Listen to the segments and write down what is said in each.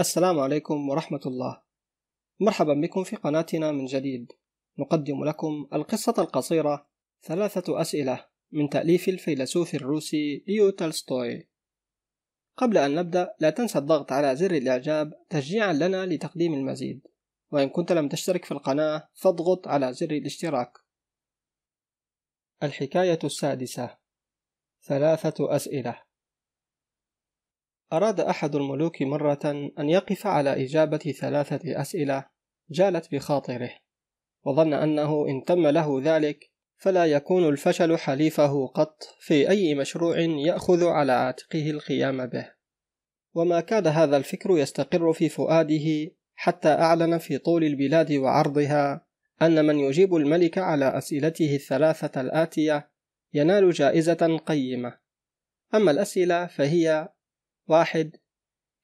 السلام عليكم ورحمة الله. مرحبا بكم في قناتنا من جديد. نقدم لكم القصة القصيرة ثلاثة أسئلة من تأليف الفيلسوف الروسي ليو تولستوي. قبل أن نبدأ لا تنسى الضغط على زر الإعجاب تشجيعا لنا لتقديم المزيد. وإن كنت لم تشترك في القناة فاضغط على زر الاشتراك. الحكاية السادسة ثلاثة أسئلة أراد أحد الملوك مرة أن يقف على إجابة ثلاثة أسئلة جالت بخاطره، وظن أنه إن تم له ذلك فلا يكون الفشل حليفه قط في أي مشروع يأخذ على عاتقه القيام به. وما كاد هذا الفكر يستقر في فؤاده حتى أعلن في طول البلاد وعرضها أن من يجيب الملك على أسئلته الثلاثة الآتية ينال جائزة قيمة. أما الأسئلة فهي واحد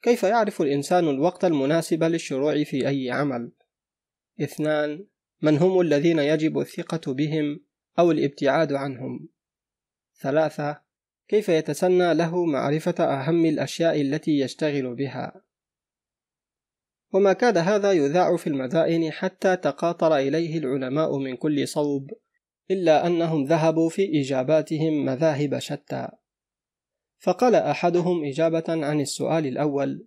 كيف يعرف الإنسان الوقت المناسب للشروع في أي عمل؟ اثنان من هم الذين يجب الثقة بهم أو الابتعاد عنهم؟ ثلاثة كيف يتسنى له معرفة أهم الأشياء التي يشتغل بها؟ وما كاد هذا يذاع في المدائن حتى تقاطر إليه العلماء من كل صوب إلا أنهم ذهبوا في إجاباتهم مذاهب شتى فقال أحدهم إجابة عن السؤال الأول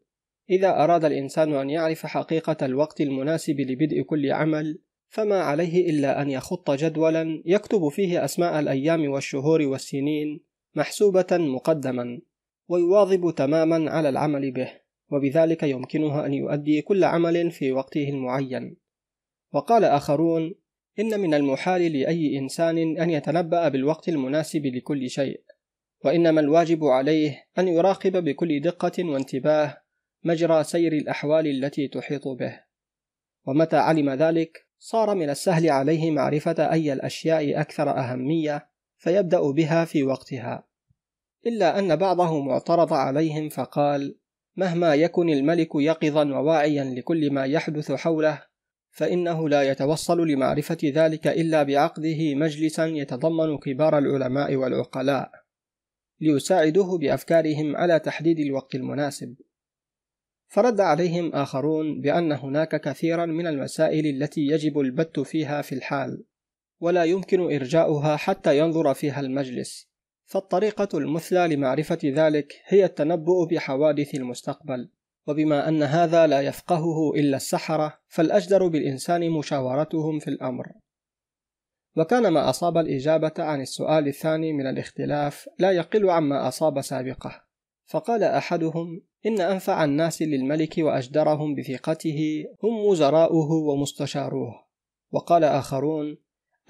إذا أراد الإنسان أن يعرف حقيقة الوقت المناسب لبدء كل عمل فما عليه إلا أن يخط جدولا يكتب فيه أسماء الأيام والشهور والسنين محسوبة مقدما ويواظب تماما على العمل به وبذلك يمكنه أن يؤدي كل عمل في وقته المعين. وقال آخرون إن من المحال لأي إنسان أن يتنبأ بالوقت المناسب لكل شيء. وإنما الواجب عليه أن يراقب بكل دقة وانتباه مجرى سير الأحوال التي تحيط به. ومتى علم ذلك؟ صار من السهل عليه معرفة أي الأشياء أكثر أهمية فيبدأ بها في وقتها. إلا أن بعضهم اعترض عليهم فقال مهما يكن الملك يقظا وواعيا لكل ما يحدث حوله فإنه لا يتوصل لمعرفة ذلك إلا بعقده مجلسا يتضمن كبار العلماء والعقلاء. ليساعدوه بأفكارهم على تحديد الوقت المناسب. فرد عليهم آخرون بأن هناك كثيرا من المسائل التي يجب البت فيها في الحال ولا يمكن إرجاؤها حتى ينظر فيها المجلس. فالطريقة المثلى لمعرفة ذلك هي التنبؤ بحوادث المستقبل وبما أن هذا لا يفقهه إلا السحرة فالأجدر بالإنسان مشاورتهم في الأمر. وكان ما أصاب الإجابة عن السؤال الثاني من الاختلاف لا يقل عما أصاب سابقه. فقال أحدهم إن أنفع الناس للملك وأجدرهم بثقته هم وزراؤه ومستشاروه. وقال آخرون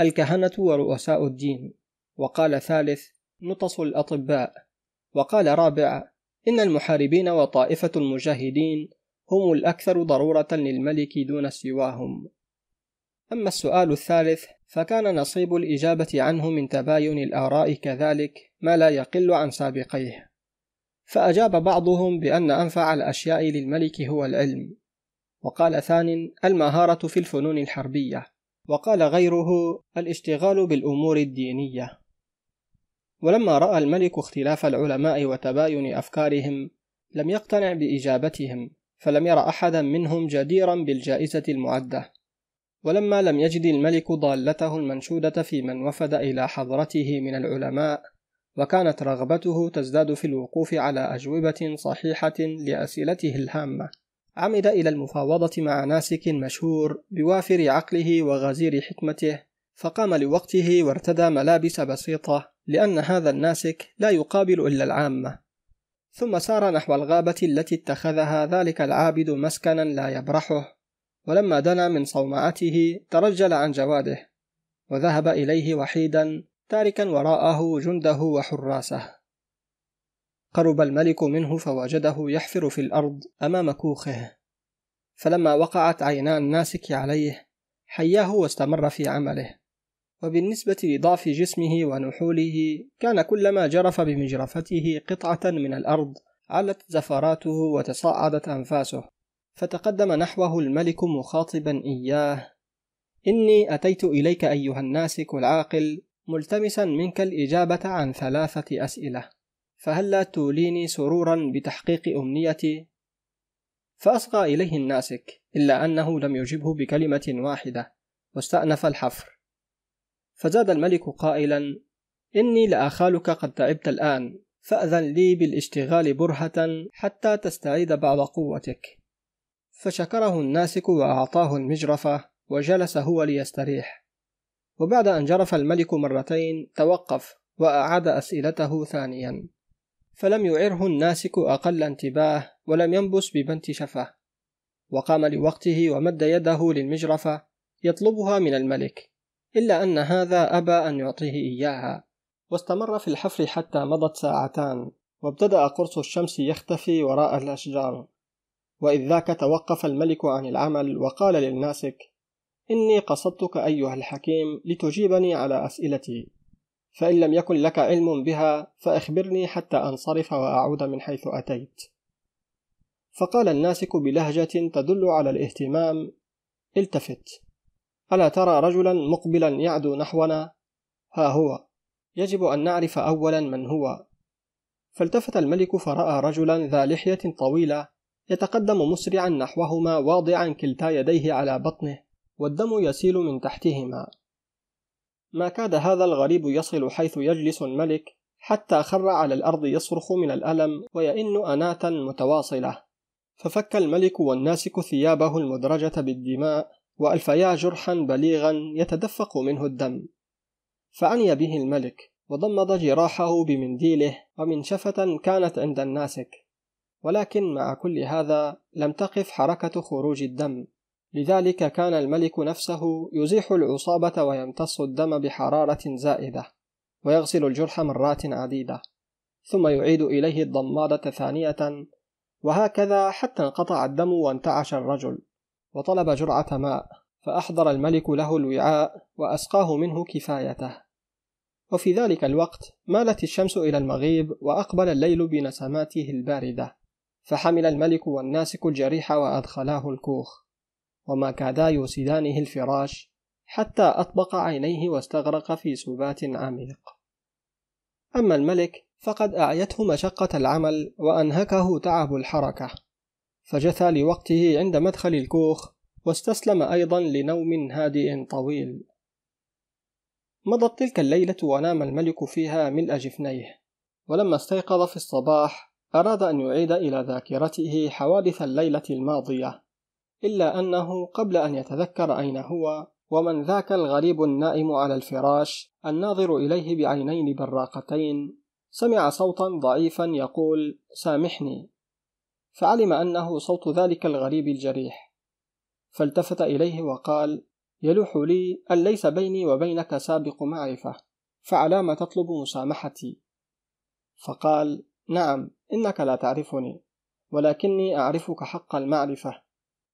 الكهنة ورؤساء الدين. وقال ثالث نطس الأطباء. وقال رابع إن المحاربين وطائفة المجاهدين هم الأكثر ضرورة للملك دون سواهم. أما السؤال الثالث فكان نصيب الإجابة عنه من تباين الآراء كذلك ما لا يقل عن سابقيه. فأجاب بعضهم بأن أنفع الأشياء للملك هو العلم. وقال ثان المهارة في الفنون الحربية. وقال غيره الاشتغال بالأمور الدينية. ولما رأى الملك اختلاف العلماء وتباين أفكارهم لم يقتنع بإجابتهم فلم ير أحدا منهم جديرا بالجائزة المعدة. ولما لم يجد الملك ضالته المنشودة في من وفد إلى حضرته من العلماء وكانت رغبته تزداد في الوقوف على أجوبة صحيحة لأسئلته الهامة. عمد إلى المفاوضة مع ناسك مشهور بوافر عقله وغزير حكمته فقام لوقته وارتدى ملابس بسيطة لأن هذا الناسك لا يقابل إلا العامة. ثم سار نحو الغابة التي اتخذها ذلك العابد مسكنا لا يبرحه. ولما دنا من صومعته ترجل عن جواده وذهب إليه وحيدا تاركا وراءه جنده وحراسه. قرب الملك منه فوجده يحفر في الأرض أمام كوخه. فلما وقعت عينا الناسك عليه حياه واستمر في عمله. وبالنسبة لضعف جسمه ونحوله كان كلما جرف بمجرفته قطعة من الأرض علت زفراته وتصاعدت أنفاسه. فتقدم نحوه الملك مخاطبا إياه. إني أتيت إليك أيها الناسك العاقل ملتمسا منك الإجابة عن ثلاثة أسئلة. فهل لا توليني سرورا بتحقيق أمنيتي؟ فأصغى إليه الناسك إلا أنه لم يجبه بكلمة واحدة واستأنف الحفر. فزاد الملك قائلا إني لآخالك قد تعبت الآن فأذن لي بالاشتغال برهة حتى تستعيد بعض قوتك. فشكره الناسك وأعطاه المجرفة وجلس هو ليستريح. وبعد أن جرف الملك مرتين توقف وأعاد أسئلته ثانيا. فلم يعره الناسك أقل انتباه ولم ينبس ببنت شفه. وقام لوقته ومد يده للمجرفة يطلبها من الملك إلا أن هذا أبى أن يعطيه إياها. واستمر في الحفر حتى مضت ساعتان وابتدأ قرص الشمس يختفي وراء الأشجار. وإذ ذاك توقف الملك عن العمل وقال للناسك إني قصدتك أيها الحكيم لتجيبني على أسئلتي فإن لم يكن لك علم بها فأخبرني حتى أنصرف وأعود من حيث أتيت. فقال الناسك بلهجة تدل على الاهتمام التفت. ألا ترى رجلا مقبلا يعدو نحونا؟ ها هو. يجب أن نعرف أولا من هو. فالتفت الملك فرأى رجلا ذا لحية طويلة يتقدم مسرعا نحوهما واضعا كلتا يديه على بطنه والدم يسيل من تحتهما. ما كاد هذا الغريب يصل حيث يجلس الملك حتى خر على الأرض يصرخ من الألم ويئن أناة متواصلة. ففك الملك والناسك ثيابه المدرجة بالدماء وألفيا جرحا بليغا يتدفق منه الدم. فعني به الملك وضمد جراحه بمنديله ومن شفة كانت عند الناسك. ولكن مع كل هذا لم تقف حركة خروج الدم. لذلك كان الملك نفسه يزيح العصابة ويمتص الدم بحرارة زائدة ويغسل الجرح مرات عديدة ثم يعيد إليه الضمادة ثانية وهكذا حتى انقطع الدم وانتعش الرجل وطلب جرعة ماء فأحضر الملك له الوعاء وأسقاه منه كفايته. وفي ذلك الوقت مالت الشمس إلى المغيب وأقبل الليل بنسماته الباردة. فحمل الملك والناسك الجريح وأدخلاه الكوخ. وما كادا يوسدانه الفراش حتى أطبق عينيه واستغرق في سبات عميق. أما الملك فقد أعيته مشقة العمل وأنهكه تعب الحركة. فجثى لوقته عند مدخل الكوخ واستسلم أيضا لنوم هادئ طويل. مضت تلك الليلة ونام الملك فيها ملء جفنيه. ولما استيقظ في الصباح أراد أن يعيد إلى ذاكرته حوادث الليلة الماضية إلا أنه قبل أن يتذكر أين هو ومن ذاك الغريب النائم على الفراش الناظر إليه بعينين براقتين سمع صوتا ضعيفا يقول سامحني. فعلم أنه صوت ذلك الغريب الجريح. فالتفت إليه وقال يلوح لي أن ليس بيني وبينك سابق معرفة فعلام تطلب مسامحتي. فقال نعم إنك لا تعرفني ولكني أعرفك حق المعرفة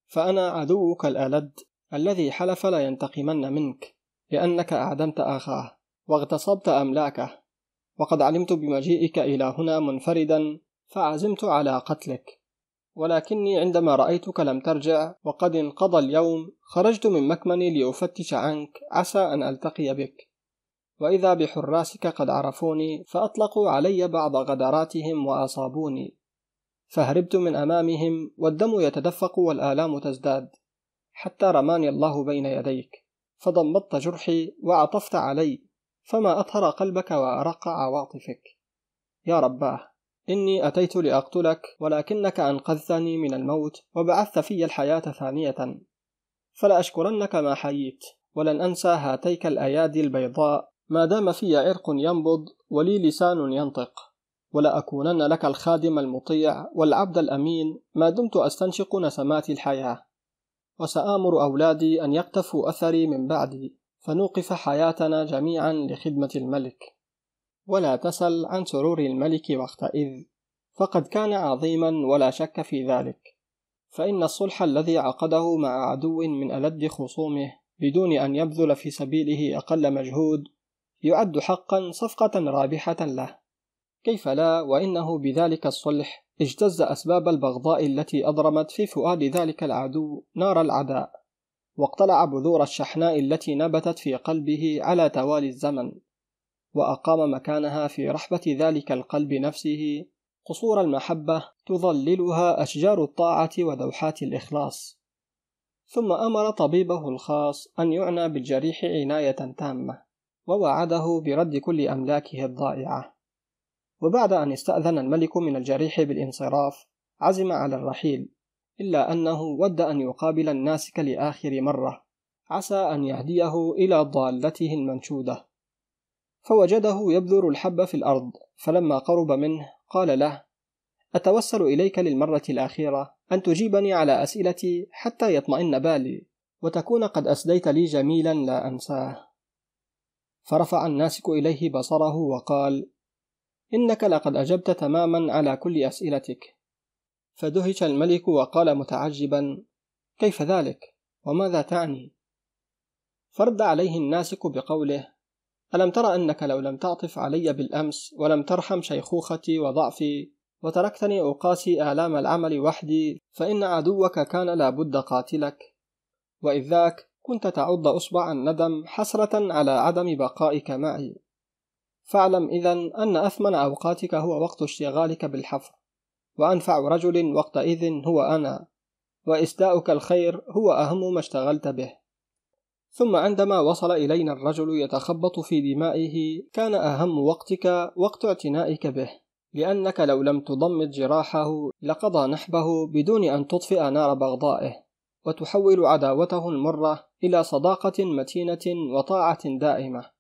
فأنا عدوك الألد الذي حلف لا ينتقمن منك لأنك أعدمت أخاه واغتصبت أملاكه وقد علمت بمجيئك إلى هنا منفردا فعزمت على قتلك. ولكني عندما رأيتك لم ترجع وقد انقضى اليوم خرجت من مكمني لأفتش عنك عسى أن ألتقي بك. وإذا بحراسك قد عرفوني فأطلقوا علي بعض غدراتهم وأصابوني. فهربت من أمامهم والدم يتدفق والآلام تزداد حتى رماني الله بين يديك. فضمدت جرحي وعطفت علي فما أطهر قلبك وأرق عواطفك. يا رباه إني أتيت لأقتلك ولكنك أنقذتني من الموت وبعثت في الحياة ثانية. فلا أشكرنك ما حييت ولن أنسى هاتيك الأيادي البيضاء ما دام في عرق ينبض ولي لسان ينطق ولأكونن لك الخادم المطيع والعبد الأمين ما دمت أستنشق نسمات الحياة. وسآمر أولادي أن يقتفوا أثري من بعدي فنوقف حياتنا جميعا لخدمة الملك. ولا تسل عن سرور الملك وقتئذ فقد كان عظيما ولا شك في ذلك. فإن الصلح الذي عقده مع عدو من ألد خصومه بدون أن يبذل في سبيله أقل مجهود يعد حقا صفقة رابحة له. كيف لا؟ وإنه بذلك الصلح اجتز أسباب البغضاء التي أضرمت في فؤاد ذلك العدو نار العداء. واقتلع بذور الشحناء التي نبتت في قلبه على توالي الزمن وأقام مكانها في رحبة ذلك القلب نفسه. قصور المحبة تظللها أشجار الطاعة ودوحات الإخلاص. ثم أمر طبيبه الخاص أن يعنى بالجريح عناية تامة. ووعده برد كل أملاكه الضائعة. وبعد أن استأذن الملك من الجريح بالانصراف عزم على الرحيل إلا أنه ود أن يقابل الناسك لآخر مرة. عسى أن يهديه إلى ضالته المنشودة. فوجده يبذر الحب في الأرض فلما قرب منه قال له أتوسل إليك للمرة الأخيرة أن تجيبني على أسئلتي حتى يطمئن بالي وتكون قد أسديت لي جميلا لا أنساه. فرفع الناسك إليه بصره وقال إنك لقد أجبت تماما على كل أسئلتك. فدهش الملك وقال متعجبا كيف ذلك؟ وماذا تعني؟ فرد عليه الناسك بقوله ألم تر أنك لو لم تعطف علي بالأمس ولم ترحم شيخوختي وضعفي وتركتني أقاسي آلام العمل وحدي فإن عدوك كان لابد قاتلك. وإذ ذاك كنت تعض أصبع الندم حسرة على عدم بقائك معي. فاعلم إذا أن أثمن أوقاتك هو وقت اشتغالك بالحفر وأنفع رجل وقتئذ هو أنا وإسداؤك الخير هو أهم ما اشتغلت به. ثم عندما وصل إلينا الرجل يتخبط في دمائه كان أهم وقتك وقت اعتنائك به لأنك لو لم تضمد جراحه لقضى نحبه بدون أن تطفئ نار بغضائه. وتحول عداوته المرة إلى صداقة متينة وطاعة دائمة.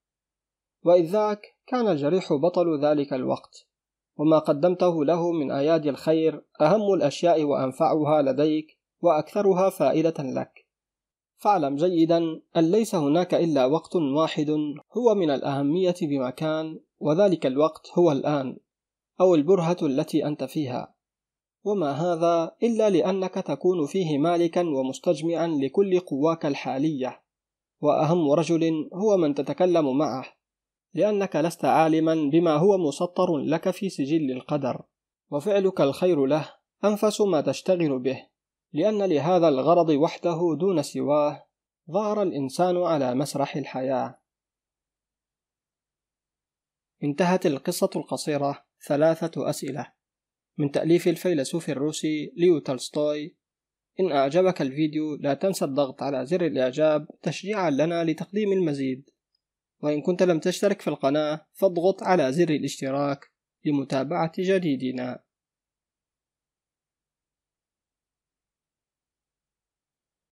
وإذ ذاك كان الجريح بطل ذلك الوقت وما قدمته له من أيادي الخير أهم الأشياء وأنفعها لديك وأكثرها فائدة لك. فاعلم جيدا أن ليس هناك إلا وقت واحد هو من الأهمية بمكان وذلك الوقت هو الآن أو البرهة التي أنت فيها. وما هذا إلا لأنك تكون فيه مالكا ومستجمعا لكل قواك الحالية وأهم رجل هو من تتكلم معه لأنك لست عالما بما هو مسطر لك في سجل القدر. وفعلك الخير له أنفس ما تشتغل به لأن لهذا الغرض وحده دون سواه ظهر الإنسان على مسرح الحياة. انتهت القصة القصيرة ثلاثة أسئلة. من تأليف الفيلسوف الروسي ليو تولستوي. إن أعجبك الفيديو لا تنسى الضغط على زر الإعجاب تشجيعا لنا لتقديم المزيد. وإن كنت لم تشترك في القناة فاضغط على زر الاشتراك لمتابعة جديدنا.